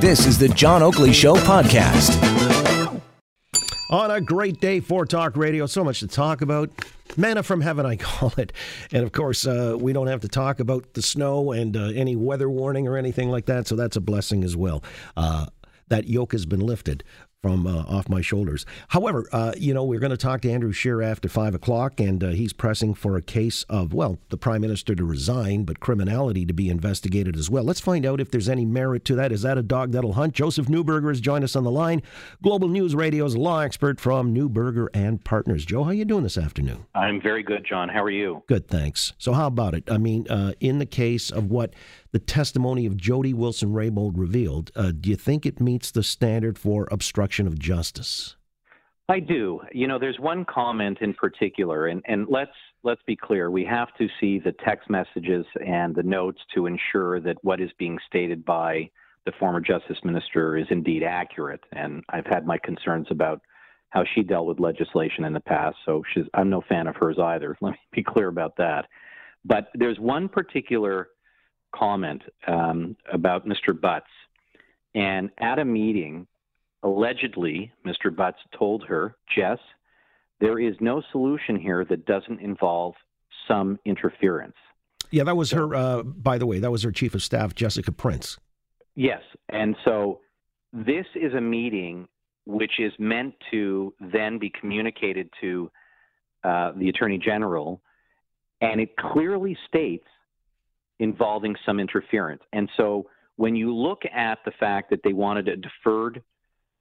This is the John Oakley Show podcast. On a great day for talk radio, so much to talk about. Manna from heaven, I call it. And of course, uh, we don't have to talk about the snow and uh, any weather warning or anything like that, so that's a blessing as well. Uh, that yoke has been lifted from uh, off my shoulders. However, uh, you know, we're going to talk to Andrew Scheer after five o'clock, and uh, he's pressing for a case of, well, the prime minister to resign, but criminality to be investigated as well. Let's find out if there's any merit to that. Is that a dog that'll hunt? Joseph Neuberger has joined us on the line. Global News Radio's law expert from Neuberger and Partners. Joe, how are you doing this afternoon? I'm very good, John. How are you? Good, thanks. So, how about it? I mean, uh, in the case of what the testimony of Jody Wilson Raybould revealed, uh, do you think it meets the standard for obstruction of justice? I do. You know, there's one comment in particular, and, and let's let's be clear. We have to see the text messages and the notes to ensure that what is being stated by the former justice minister is indeed accurate. And I've had my concerns about how she dealt with legislation in the past, so I'm no fan of hers either. Let me be clear about that. But there's one particular comment um, about Mr. Butts. And at a meeting, allegedly, Mr. Butts told her, Jess, there is no solution here that doesn't involve some interference. Yeah, that was her, uh, by the way, that was her chief of staff, Jessica Prince. Yes. And so this is a meeting which is meant to then be communicated to uh, the Attorney General. And it clearly states involving some interference. And so when you look at the fact that they wanted a deferred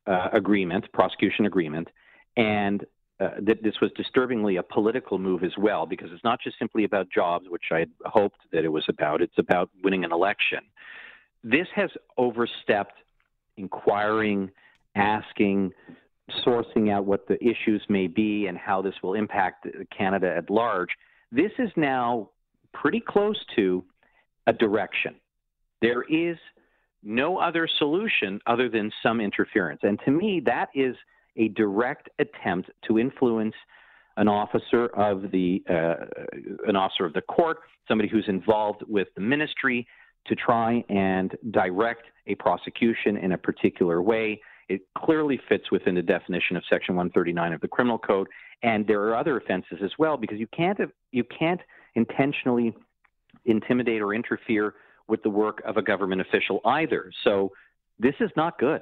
uh, agreement, prosecution agreement, and uh, that this was disturbingly a political move as well, because it's not just simply about jobs, which I had hoped that it was about, it's about winning an election. This has overstepped inquiring, asking, sourcing out what the issues may be and how this will impact Canada at large. This is now pretty close to a direction. There is no other solution other than some interference. And to me, that is a direct attempt to influence an officer of the uh, an officer of the court, somebody who's involved with the ministry, to try and direct a prosecution in a particular way. It clearly fits within the definition of Section 139 of the Criminal Code, and there are other offenses as well because you can't you can't intentionally intimidate or interfere with the work of a government official either. So this is not good.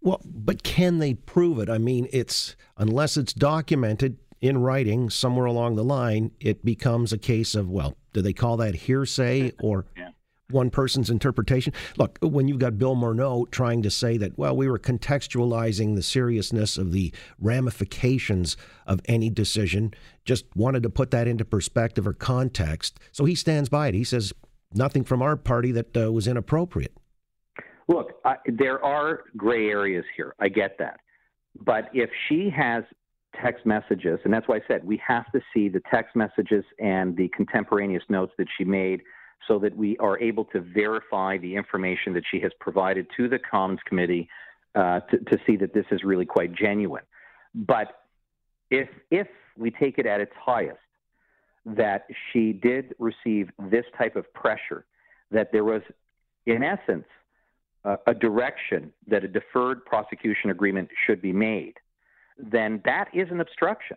Well, but can they prove it? I mean, it's unless it's documented in writing somewhere along the line, it becomes a case of well, do they call that hearsay or yeah one person's interpretation. Look, when you've got Bill Morneau trying to say that, well, we were contextualizing the seriousness of the ramifications of any decision, just wanted to put that into perspective or context. So he stands by it. He says nothing from our party that uh, was inappropriate. Look, there are gray areas here. I get that. But if she has text messages, and that's why I said we have to see the text messages and the contemporaneous notes that she made so that we are able to verify the information that she has provided to the Commons Committee uh, to, to see that this is really quite genuine. But if if we take it at its highest, that she did receive this type of pressure, that there was, in essence, uh, a direction that a deferred prosecution agreement should be made, then that is an obstruction.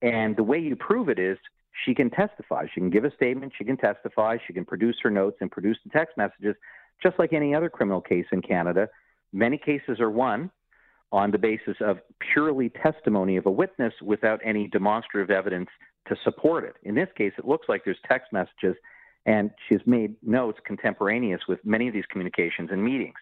And the way you prove it is she can testify. She can give a statement. She can testify. She can produce her notes and produce the text messages, just like any other criminal case in Canada. Many cases are won on the basis of purely testimony of a witness without any demonstrative evidence to support it. In this case, it looks like there's text messages, and she's made notes contemporaneous with many of these communications and meetings.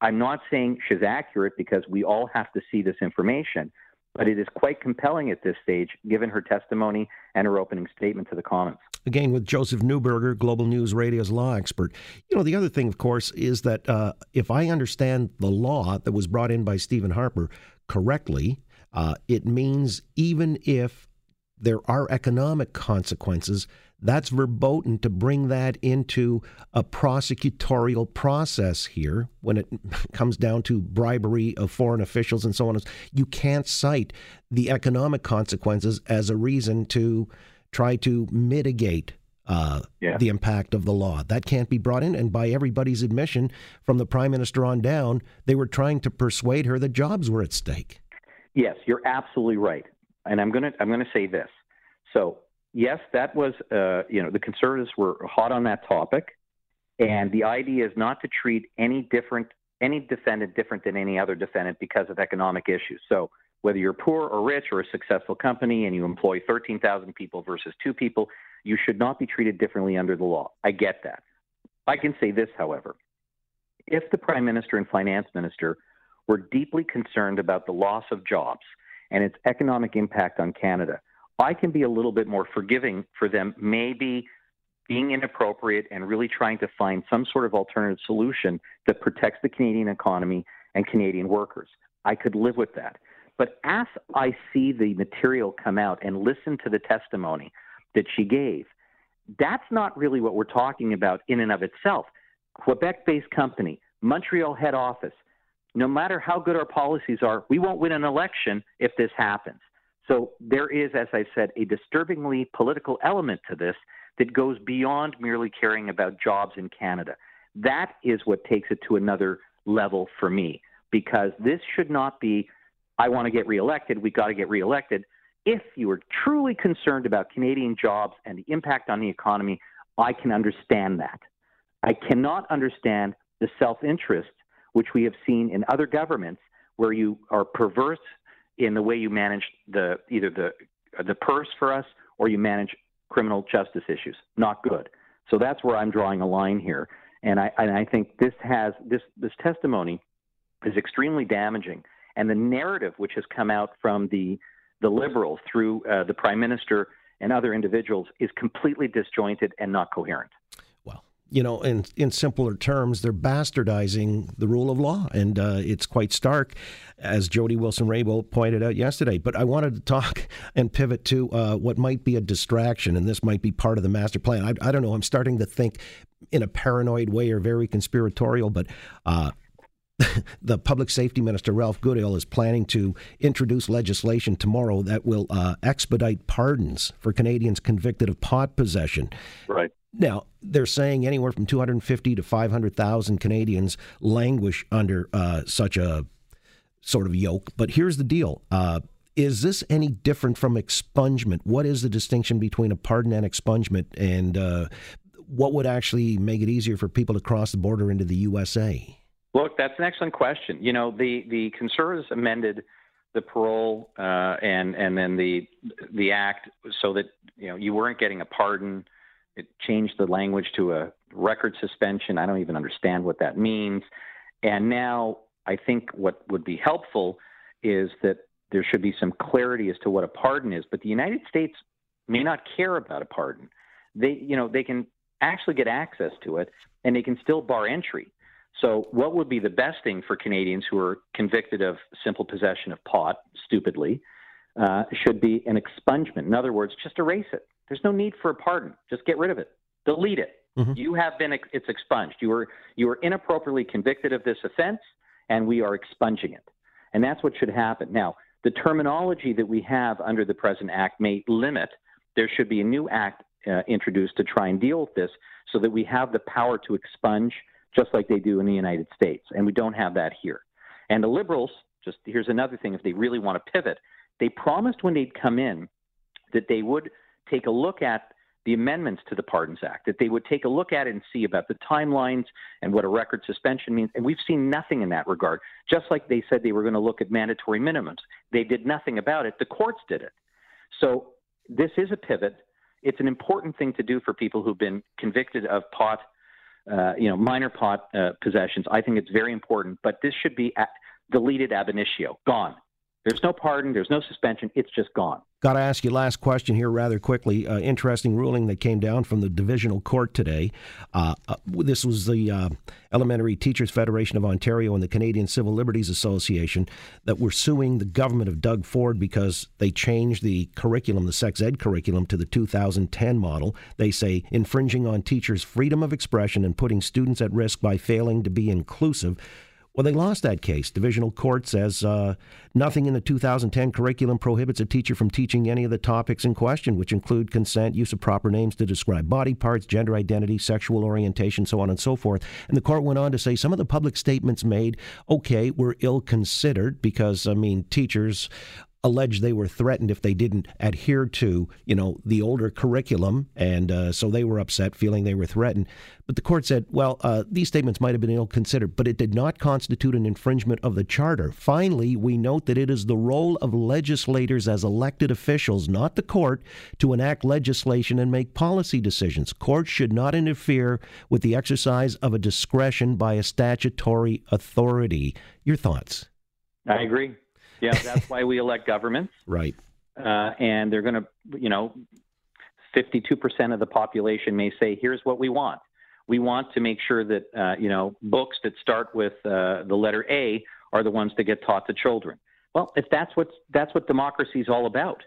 I'm not saying she's accurate because we all have to see this information, but it is quite compelling at this stage, given her testimony and her opening statement to the Commons. Again, with Joseph Neuberger, Global News Radio's law expert. You know, the other thing, of course, is that uh, if I understand the law that was brought in by Stephen Harper correctly, uh, it means even if there are economic consequences, that's verboten to bring that into a prosecutorial process here when it comes down to bribery of foreign officials and so on. You can't cite the economic consequences as a reason to try to mitigate uh, yeah. the impact of the law. That can't be brought in. And by everybody's admission, from the prime minister on down, they were trying to persuade her that jobs were at stake. Yes, you're absolutely right. And I'm going to I'm to say this. So yes, that was, uh, you know, the conservatives were hot on that topic, and the idea is not to treat any different, any defendant different than any other defendant because of economic issues. So whether you're poor or rich or a successful company and you employ 13,000 people versus two people, you should not be treated differently under the law. I get that. I can say this, however. If the prime minister and finance minister were deeply concerned about the loss of jobs and its economic impact on Canada, I can be a little bit more forgiving for them maybe being inappropriate and really trying to find some sort of alternative solution that protects the Canadian economy and Canadian workers. I could live with that. But as I see the material come out and listen to the testimony that she gave, that's not really what we're talking about in and of itself. Quebec based company, Montreal head office, no matter how good our policies are, we won't win an election if this happens. So there is, as I said, a disturbingly political element to this that goes beyond merely caring about jobs in Canada. That is what takes it to another level for me, because this should not be, I want to get reelected, we've got to get reelected. If you are truly concerned about Canadian jobs and the impact on the economy, I can understand that. I cannot understand the self interest which we have seen in other governments where you are perverse in the way you manage the either the the purse for us or you manage criminal justice issues. Not good. So that's where I'm drawing a line here, and I and I think this has this this testimony is extremely damaging, and the narrative which has come out from the the liberals through uh, the prime minister and other individuals is completely disjointed and not coherent you know, in in simpler terms, they're bastardizing the rule of law, and uh, it's quite stark, as Jody Wilson-Raybould pointed out yesterday. But I wanted to talk and pivot to uh, what might be a distraction, and this might be part of the master plan. I, I, don't know. I'm starting to think in a paranoid way or very conspiratorial, but. Uh, the public safety minister Ralph Goodale is planning to introduce legislation tomorrow that will uh, expedite pardons for Canadians convicted of pot possession. Right. Now, they're saying anywhere from 250 to 500,000 Canadians languish under uh, such a sort of yoke. But here's the deal. Uh, is this any different from expungement? What is the distinction between a pardon and expungement? And uh, what would actually make it easier for people to cross the border into the USA? Look, that's an excellent question. You know, the, the Conservatives amended the parole uh, and and then the the act so that you know you weren't getting a pardon it changed the language to a record suspension. I don't even understand what that means. And now I think what would be helpful is that there should be some clarity as to what a pardon is. But the United States may not care about a pardon. They, you know, they can actually get access to it, and they can still bar entry. So, what would be the best thing for Canadians who are convicted of simple possession of pot, stupidly, uh, should be an expungement. In other words, just erase it. There's no need for a pardon. Just get rid of it. Delete it. Mm-hmm. You have been it's expunged. You were you were inappropriately convicted of this offense, and we are expunging it. And that's what should happen. Now, the terminology that we have under the present act may limit. There should be a new act uh, introduced to try and deal with this, so that we have the power to expunge, just like they do in the United States, and we don't have that here. And the liberals, just here's another thing: if they really want to pivot, they promised when they'd come in that they would take a look at the amendments to the Pardons Act, that they would take a look at it and see about the timelines and what a record suspension means. And we've seen nothing in that regard. Just like they said they were going to look at mandatory minimums, they did nothing about it. The courts did it. So this is a pivot. It's an important thing to do for people who've been convicted of pot, uh, you know, minor pot uh, possessions. I think it's very important, but this should be deleted ab initio, gone. There's no pardon, there's no suspension, it's just gone. Got to ask you last question here rather quickly. Uh, interesting ruling that came down from the divisional court today. Uh, uh, this was the uh, Elementary Teachers Federation of Ontario and the Canadian Civil Liberties Association that were suing the government of Doug Ford because they changed the curriculum, the sex ed curriculum, to the 2010 model. They say infringing on teachers' freedom of expression and putting students at risk by failing to be inclusive. Well, they lost that case. Divisional Court says uh, nothing in the 2010 curriculum prohibits a teacher from teaching any of the topics in question, which include consent, use of proper names to describe body parts, gender identity, sexual orientation, so on and so forth. And the court went on to say some of the public statements made, okay, were ill considered because, I mean, teachers alleged they were threatened if they didn't adhere to, you know, the older curriculum, and uh, so they were upset, feeling they were threatened. But the court said, well, uh, these statements might have been ill considered, but it did not constitute an infringement of the charter. Finally, we note that it is the role of legislators as elected officials, not the court, to enact legislation and make policy decisions. Courts should not interfere with the exercise of a discretion by a statutory authority. Your thoughts? I agree. Yeah, that's why we elect governments. Right. Uh, and they're going to, you know, 52% of the population may say, here's what we want. We want to make sure that, uh, you know, books that start with uh, the letter A are the ones that get taught to children. Well, if that's what that's what democracy is all about,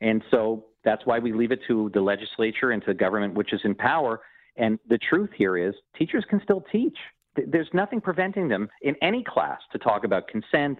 and so that's why we leave it to the legislature and to the government, which is in power. And the truth here is, teachers can still teach. There's nothing preventing them in any class to talk about consent,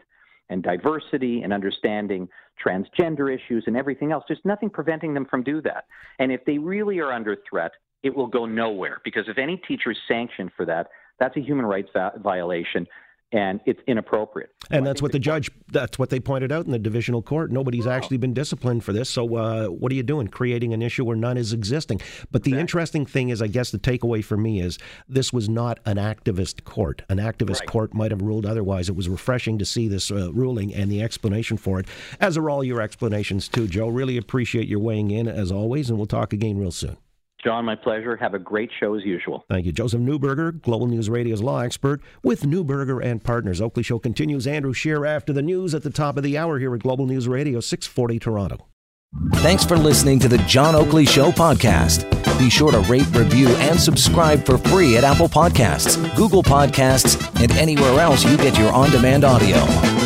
and diversity and understanding transgender issues and everything else. There's nothing preventing them from do that. And if they really are under threat, it will go nowhere because if any teacher is sanctioned for that, that's a human rights violation and it's inappropriate. And that's what the judge, that's what they pointed out in the divisional court. Nobody's wow. actually been disciplined for this. So uh, what are you doing? Creating an issue where none is existing. But the exactly. interesting thing is, I guess the takeaway for me is this was not an activist court. An activist right. court might have ruled otherwise. It was refreshing to see this uh, ruling and the explanation for it, as are all your explanations too, Joe. Really appreciate your weighing in as always, and we'll talk again real soon. John, my pleasure. Have a great show as usual. Thank you. Joseph Neuberger, Global News Radio's law expert with Neuberger and Partners. Oakley Show continues. Andrew Scheer after the news at the top of the hour here at Global News Radio, 640 Toronto. Thanks for listening to the John Oakley Show podcast. Be sure to rate, review, and subscribe for free at Apple Podcasts, Google Podcasts, and anywhere else you get your on demand audio.